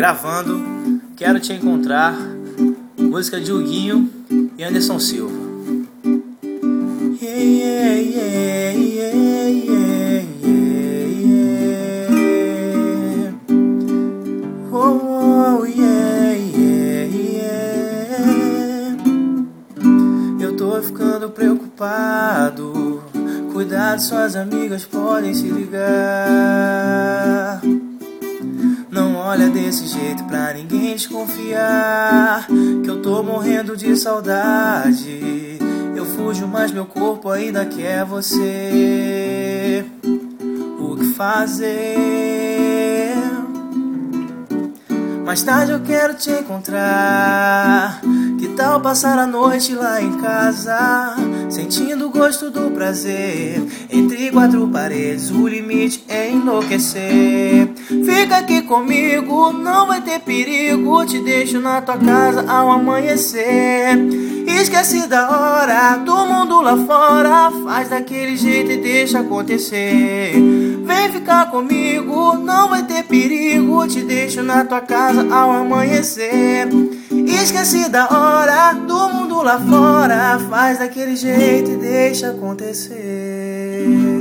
Gravando, quero te encontrar. Música de Huguinho e Anderson Silva. Yeah, yeah, yeah, oh, Eu tô ficando preocupado. Cuidado, suas amigas podem se ligar desse jeito pra ninguém desconfiar. Que eu tô morrendo de saudade. Eu fujo, mas meu corpo ainda quer você. O que fazer? Mais tarde eu quero te encontrar. Que tal passar a noite lá em casa? Sentindo o gosto do prazer. Entre quatro paredes o limite é enlouquecer Fica aqui comigo, não vai ter perigo. Te deixo na tua casa ao amanhecer. Esquece da hora, do mundo lá fora. Faz daquele jeito e deixa acontecer. Vem ficar comigo, não vai ter perigo. Te deixo na tua casa ao amanhecer. Esquece da hora, do mundo lá fora. Faz daquele jeito e deixa acontecer.